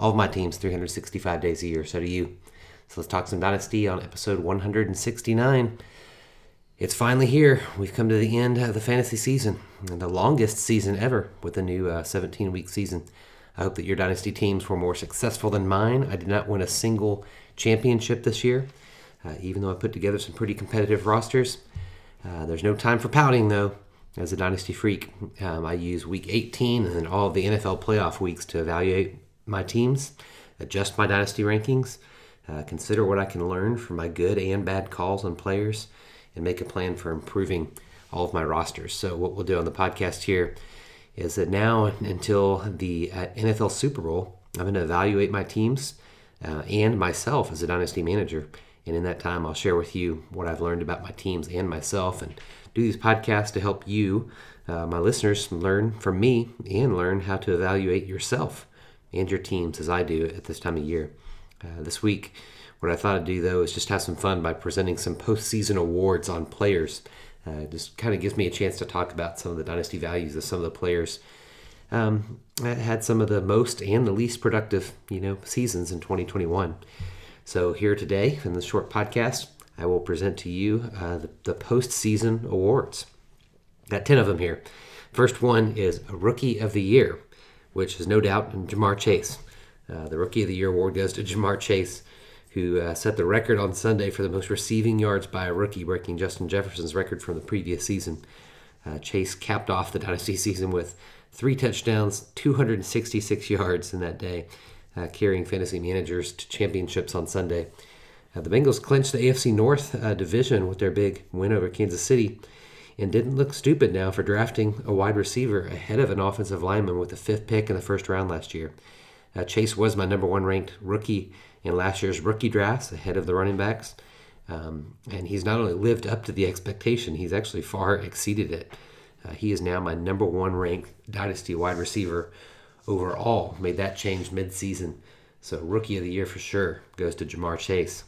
all of my teams 365 days a year. So do you. So let's talk some Dynasty on episode 169. It's finally here. We've come to the end of the fantasy season, the longest season ever with a new 17 uh, week season. I hope that your Dynasty teams were more successful than mine. I did not win a single championship this year, uh, even though I put together some pretty competitive rosters. Uh, there's no time for pouting, though. As a Dynasty freak, um, I use week 18 and then all of the NFL playoff weeks to evaluate my teams, adjust my Dynasty rankings, uh, consider what I can learn from my good and bad calls on players, and make a plan for improving all of my rosters. So, what we'll do on the podcast here is that now until the uh, NFL Super Bowl, I'm going to evaluate my teams uh, and myself as a dynasty manager. And in that time, I'll share with you what I've learned about my teams and myself and do these podcasts to help you, uh, my listeners, learn from me and learn how to evaluate yourself and your teams as I do at this time of year. Uh, this week, what I thought I'd do though is just have some fun by presenting some postseason awards on players. Uh, just kind of gives me a chance to talk about some of the dynasty values of some of the players um, had some of the most and the least productive, you know, seasons in 2021. So here today in this short podcast, I will present to you uh, the, the postseason awards. Got 10 of them here. First one is Rookie of the Year, which is no doubt Ja'Marr Chase. Uh, the Rookie of the Year award goes to Ja'Marr Chase, who uh, set the record on Sunday for the most receiving yards by a rookie, breaking Justin Jefferson's record from the previous season. Uh, Chase capped off the dynasty season with three touchdowns, 266 yards in that day, uh, carrying fantasy managers to championships on Sunday. Uh, the Bengals clinched the AFC North uh, division with their big win over Kansas City and didn't look stupid now for drafting a wide receiver ahead of an offensive lineman with the fifth pick in the first round last year. Uh, Chase was my number one ranked rookie in last year's rookie drafts ahead of the running backs. Um, and he's not only lived up to the expectation, he's actually far exceeded it. Uh, he is now my number one ranked dynasty wide receiver overall. Made that change midseason. So rookie of the year for sure goes to Ja'Marr Chase.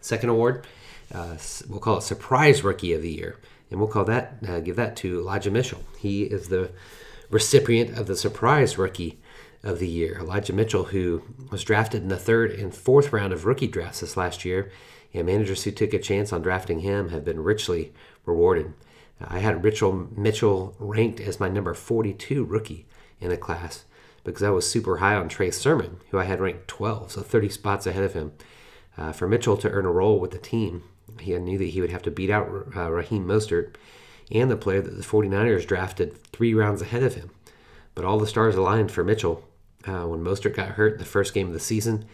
Second award, uh, we'll call it surprise rookie of the year, and we'll call that uh, give that to Elijah Mitchell. He is the recipient of the surprise rookie of the year. Elijah Mitchell, who was drafted in the third and fourth round of rookie drafts this last year, and managers who took a chance on drafting him have been richly rewarded. I had Mitchell Mitchell ranked as my number 42 rookie in the class because I was super high on Trey Sermon, who I had ranked 12, so 30 spots ahead of him. Uh, for Mitchell to earn a role with the team, he knew that he would have to beat out uh, Raheem Mostert and the player that the 49ers drafted three rounds ahead of him. But all the stars aligned for Mitchell uh, when Mostert got hurt in the first game of the season.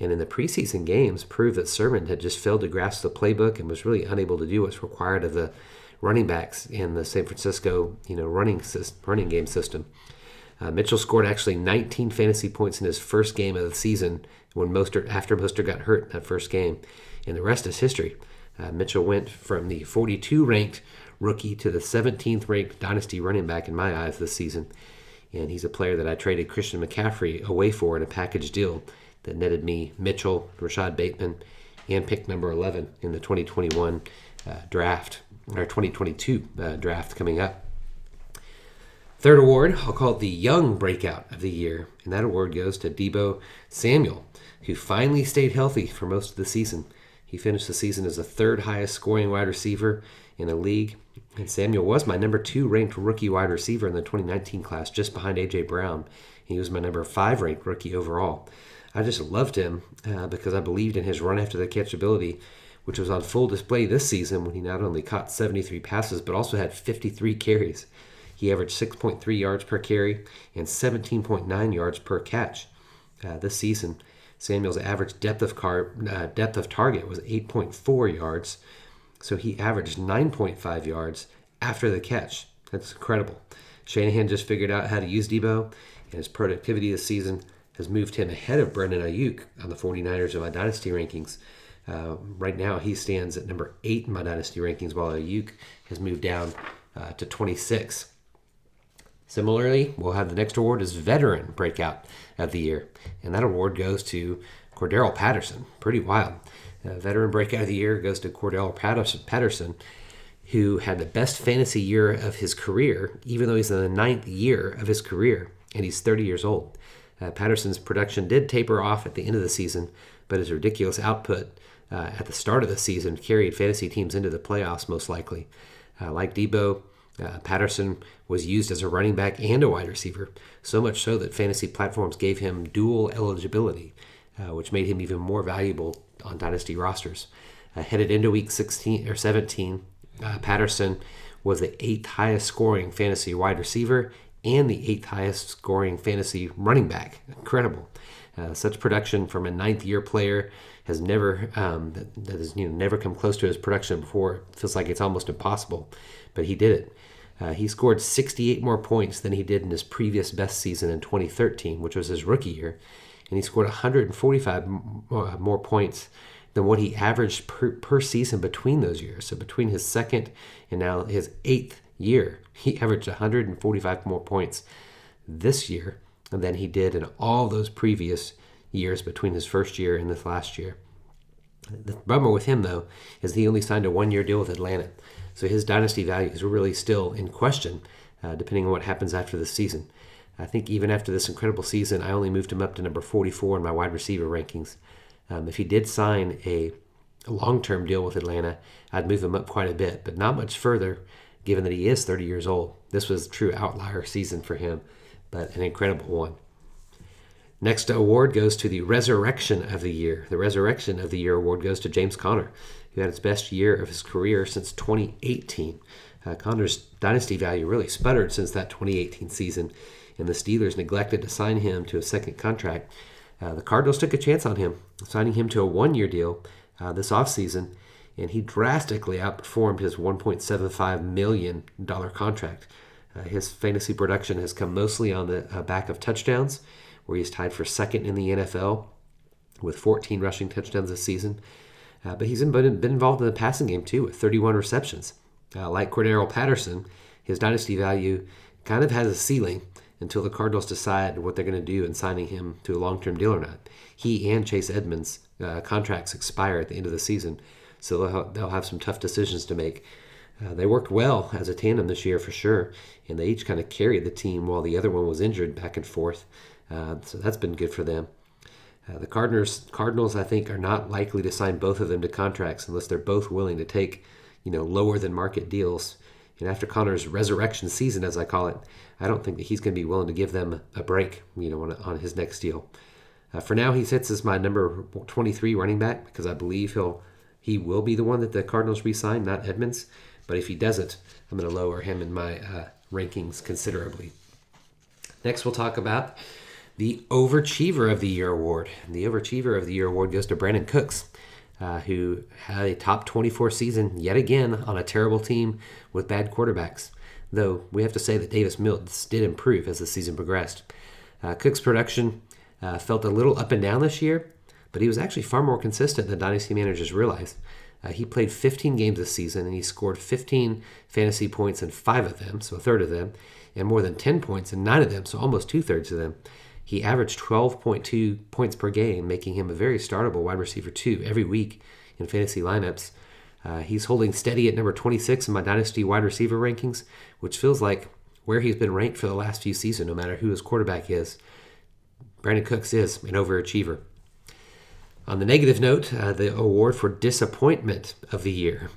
And in the preseason games, proved that Sermon had just failed to grasp the playbook and was really unable to do what's required of the running backs in the San Francisco, you know, running running game system. Uh, Mitchell scored actually 19 fantasy points in his first game of the season when Mostert after Mostert got hurt in that first game, and the rest is history. Uh, Mitchell went from the 42 ranked rookie to the 17th ranked dynasty running back in my eyes this season, and he's a player that I traded Christian McCaffrey away for in a package deal that netted me Mitchell, Rashod Bateman, and pick number 11 in the 2021 uh, draft or 2022 uh, draft coming up. Third award, I'll call it the Young Breakout of the Year, and that award goes to Deebo Samuel, who finally stayed healthy for most of the season. He finished the season as the third highest scoring wide receiver in the league, and Samuel was my number two ranked rookie wide receiver in the 2019 class, just behind A.J. Brown. He was my number five ranked rookie overall. I just loved him uh, because I believed in his run after the catch ability which was on full display this season when he not only caught 73 passes but also had 53 carries. He averaged 6.3 yards per carry and 17.9 yards per catch uh, this season. Samuel's average depth of car, uh, depth of target was 8.4 yards, so he averaged 9.5 yards after the catch. That's incredible. Shanahan just figured out how to use Deebo, and his productivity this season has moved him ahead of Brandon Aiyuk on the 49ers in my dynasty rankings. Uh, right now, he stands at number eight in my dynasty rankings, while Ayuk has moved down uh, to 26. Similarly, we'll have the next award is Veteran Breakout of the Year, and that award goes to Cordarrelle Patterson. Pretty wild. Uh, veteran Breakout of the Year goes to Cordarrelle Patterson, who had the best fantasy year of his career, even though he's in the ninth year of his career, and he's 30 years old. Uh, Patterson's production did taper off at the end of the season, but his ridiculous output uh, at the start of the season carried fantasy teams into the playoffs most likely. Uh, like Deebo, uh, Patterson was used as a running back and a wide receiver, so much so that fantasy platforms gave him dual eligibility, uh, which made him even more valuable on dynasty rosters. Uh, headed into week 16 or 17, uh, Patterson was the eighth highest scoring fantasy wide receiver and the eighth highest scoring fantasy running back. Incredible. Uh, such production from a ninth year player has never um, that, that has you know never come close to his production before. It feels like it's almost impossible, but he did it. Uh, he scored 68 more points than he did in his previous best season in 2013, which was his rookie year, and he scored 145 more, more points than what he averaged per, per season between those years. So between his second and now his eighth year, he averaged 145 more points this year than he did in all those previous years between his first year and this last year. The bummer with him, though, is he only signed a one year deal with Atlanta. So his dynasty values are really still in question, uh, depending on what happens after the season. I think even after this incredible season, I only moved him up to number 44 in my wide receiver rankings. Um, if he did sign a long term deal with Atlanta, I'd move him up quite a bit, but not much further, given that he is 30 years old. This was a true outlier season for him, but an incredible one. Next award goes to the Resurrection of the Year. The Resurrection of the Year award goes to James Conner, who had his best year of his career since 2018. Uh, Conner's dynasty value really sputtered since that 2018 season, and the Steelers neglected to sign him to a second contract. Uh, the Cardinals took a chance on him, signing him to a one year deal uh, this offseason, and he drastically outperformed his $1.75 million contract. Uh, his fantasy production has come mostly on the uh, back of touchdowns where he's tied for second in the NFL with 14 rushing touchdowns this season. Uh, but he's been, involved in the passing game too with 31 receptions. Uh, like Cordarrelle Patterson, his dynasty value kind of has a ceiling until the Cardinals decide what they're going to do in signing him to a long term deal or not. He and Chase Edmonds' uh, contracts expire at the end of the season, so they'll have, they'll have some tough decisions to make. Uh, they worked well as a tandem this year for sure, and they each kind of carried the team while the other one was injured back and forth. Uh, so that's been good for them. Uh, the Cardinals, Cardinals, I think, are not likely to sign both of them to contracts unless they're both willing to take, you know, lower than market deals. And after Conner's resurrection season, as I call it, I don't think that he's going to be willing to give them a break, you know, on, on his next deal. Uh, for now, he sits as my number 23 running back because I believe he'll he will be the one that the Cardinals re-sign, not Edmonds. But if he doesn't, I'm going to lower him in my uh, rankings considerably. Next, we'll talk about the Overachiever of the Year award. The Overachiever of the Year award goes to Brandin Cooks, uh, who had a top 24 season yet again on a terrible team with bad quarterbacks. Though we have to say that Davis Mills did improve as the season progressed. Uh, Cook's production uh, felt a little up and down this year, but he was actually far more consistent than dynasty managers realized. Uh, he played 15 games this season and he scored 15 fantasy points in five of them, so a third of them, and more than 10 points in nine of them, so almost two thirds of them. He averaged 12.2 points per game, making him a very startable wide receiver two every week in fantasy lineups. Uh, he's holding steady at number 26 in my dynasty wide receiver rankings, which feels like where he's been ranked for the last few seasons, no matter who his quarterback is. Brandin Cooks is an overachiever. On the negative note, uh, the award for disappointment of the year.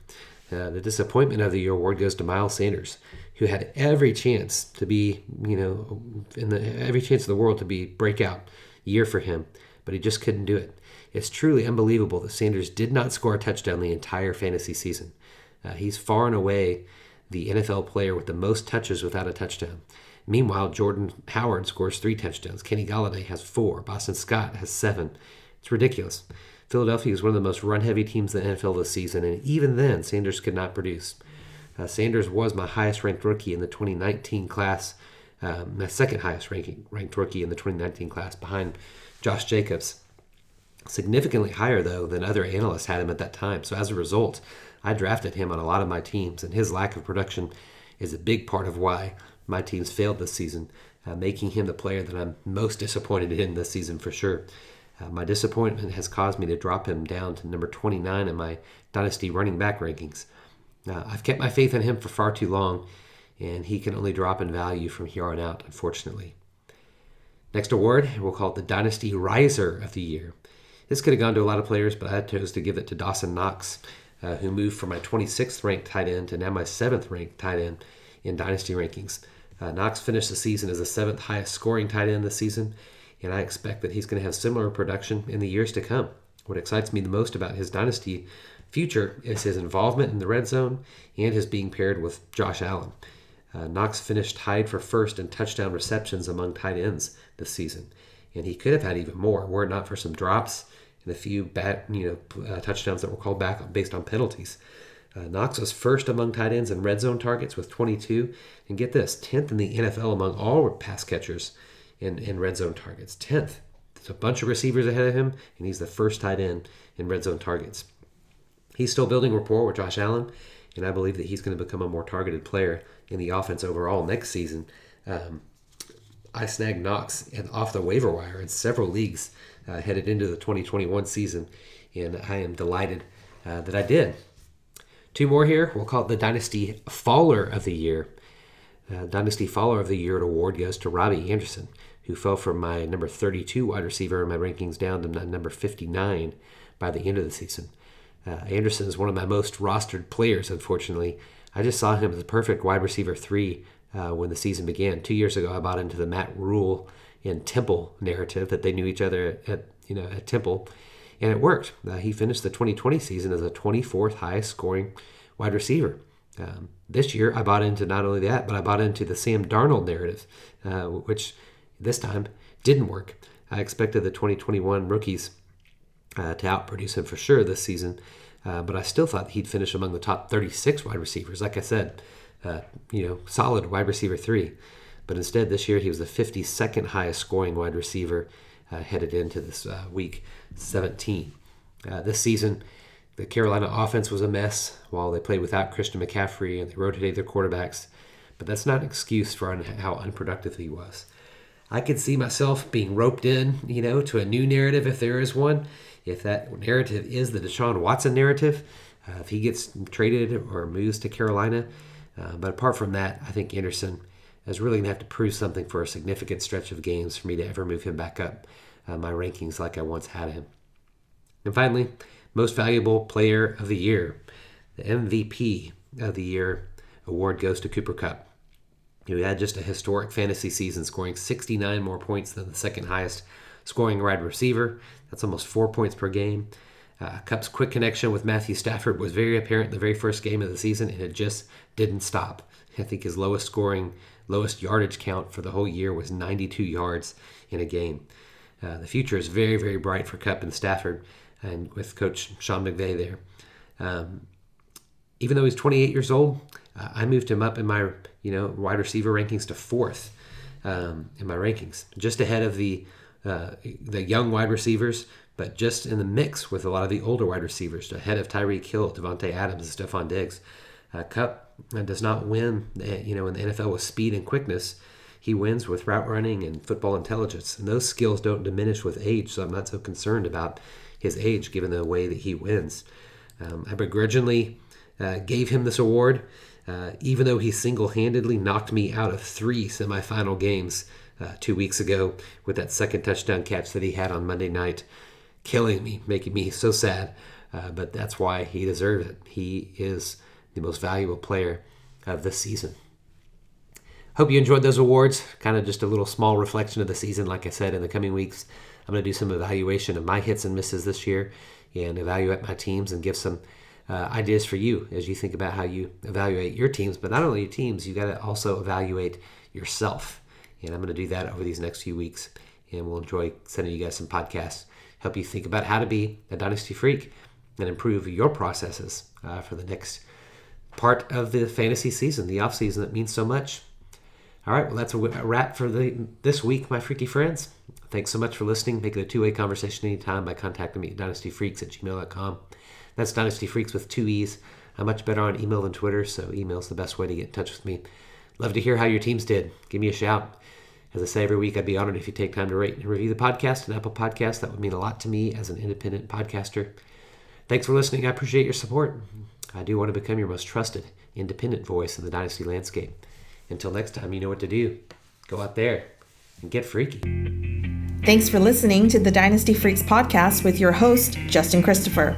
Uh, the disappointment of the year award goes to Miles Sanders who had every chance to be, you know, in the every chance in the world to be breakout year for him, but he just couldn't do it. It's truly unbelievable that Sanders did not score a touchdown the entire fantasy season. Uh, he's far and away the NFL player with the most touches without a touchdown. Meanwhile, Jordan Howard scores three touchdowns. Kenny Golladay has four. Boston Scott has seven. It's ridiculous. Philadelphia is one of the most run heavy teams in the NFL this season, and even then, Sanders could not produce. Uh, Sanders was my highest ranked rookie in the 2019 class um, the second highest ranking, ranked rookie in the 2019 class behind Josh Jacobs. Significantly higher, though, than other analysts had him at that time. So as a result, I drafted him on a lot of my teams, and his lack of production is a big part of why my teams failed this season, uh, making him the player that I'm most disappointed in this season for sure. Uh, my disappointment has caused me to drop him down to number 29 in my Dynasty running back rankings. Uh, I've kept my faith in him for far too long, and he can only drop in value from here on out, unfortunately. Next award, we'll call it the Dynasty Riser of the Year. This could have gone to a lot of players, but I chose to give it to Dawson Knox, uh, who moved from my 26th ranked tight end to now my 7th ranked tight end in Dynasty rankings. Uh, Knox finished the season as the seventh highest scoring tight end this season, and I expect that he's going to have similar production in the years to come. What excites me the most about his Dynasty future is his involvement in the red zone and his being paired with Josh Allen. Uh, Knox finished tied for first in touchdown receptions among tight ends this season, and he could have had even more were it not for some drops and a few bad, you know, uh, touchdowns that were called back based on penalties. Uh, Knox was first among tight ends in red zone targets with 22, and get this, 10th in the NFL among all pass catchers in, in red zone targets. 10th. There's a bunch of receivers ahead of him, and he's the first tight end in red zone targets. He's still building rapport with Josh Allen, and I believe that he's going to become a more targeted player in the offense overall next season. Um, I snagged Knox off the waiver wire in several leagues uh, headed into the 2021 season, and I am delighted uh, that I did. Two more here. We'll call it the Dynasty Faller of the Year. Uh, Dynasty Faller of the Year award goes to Robbie Anderson, who fell from my number 32 wide receiver in my rankings down to my number 59 by the end of the season. Uh, Anderson is one of my most rostered players, unfortunately. I just saw him as a perfect wide receiver three uh, when the season began. Two years ago, I bought into the Matt Rhule and Temple narrative that they knew each other at, you know at Temple, and it worked. Uh, he finished the 2020 season as a 24th highest scoring wide receiver. Um, this year, I bought into not only that, but I bought into the Sam Darnold narrative, uh, which this time didn't work. I expected the 2021 rookies uh, to outproduce him for sure this season. Uh, but I still thought he'd finish among the top 36 wide receivers. Like I said, uh, you know, solid wide receiver three. But instead, this year he was the 52nd highest scoring wide receiver uh, headed into this uh, week 17. Uh, this season, the Carolina offense was a mess while they played without Christian McCaffrey and they rotated their quarterbacks. But that's not an excuse for un- how unproductive he was. I could see myself being roped in, you know, to a new narrative if there is one. If that narrative is the Deshaun Watson narrative, uh, if he gets traded or moves to Carolina. Uh, but apart from that, I think Anderson is really going to have to prove something for a significant stretch of games for me to ever move him back up uh, my rankings like I once had him. And finally, most valuable player of the year, the MVP of the year award goes to Cooper Kupp. He had just a historic fantasy season, scoring 69 more points than the second highest scoring wide receiver. That's almost four points per game. Uh, Kupp's quick connection with Matthew Stafford was very apparent the very first game of the season, and it just didn't stop. I think his lowest scoring, lowest yardage count for the whole year was 92 yards in a game. Uh, the future is very, very bright for Kupp and Stafford, and with Coach Sean McVay there. Um, even though he's 28 years old, uh, I moved him up in my you know wide receiver rankings to fourth um, in my rankings, just ahead of the uh, the young wide receivers, but just in the mix with a lot of the older wide receivers, ahead of Tyreek Hill, Davante Adams, and Stefon Diggs. Uh, Kupp does not win, eh, you know, in the NFL with speed and quickness. He wins with route running and football intelligence, and those skills don't diminish with age. So I'm not so concerned about his age, given the way that he wins. Um, I begrudgingly uh, gave him this award, uh, even though he single-handedly knocked me out of three semifinal games uh, two weeks ago with that second touchdown catch that he had on Monday night, killing me, making me so sad. Uh, but that's why he deserves it. He is the most valuable player of this season. Hope you enjoyed those awards. Kind of just a little small reflection of the season. Like I said, in the coming weeks, I'm going to do some evaluation of my hits and misses this year and evaluate my teams and give some uh, ideas for you as you think about how you evaluate your teams. But not only your teams, you got to also evaluate yourself and I'm going to do that over these next few weeks. And we'll enjoy sending you guys some podcasts, help you think about how to be a Dynasty Freak and improve your processes uh, for the next part of the fantasy season, the off season that means so much. All right, well, that's a wrap for the this week, my freaky friends. Thanks so much for listening. Make it a two way conversation anytime by contacting me at dynastyfreaks at gmail.com. That's dynastyfreaks with two E's. I'm much better on email than Twitter, so email's the best way to get in touch with me. Love to hear how your teams did. Give me a shout. As I say every week, I'd be honored if you take time to rate and review the podcast and Apple Podcast. That would mean a lot to me as an independent podcaster. Thanks for listening. I appreciate your support. I do want to become your most trusted, independent voice in the Dynasty landscape. Until next time, you know what to do. Go out there and get freaky. Thanks for listening to the Dynasty Freaks podcast with your host, Justin Christopher.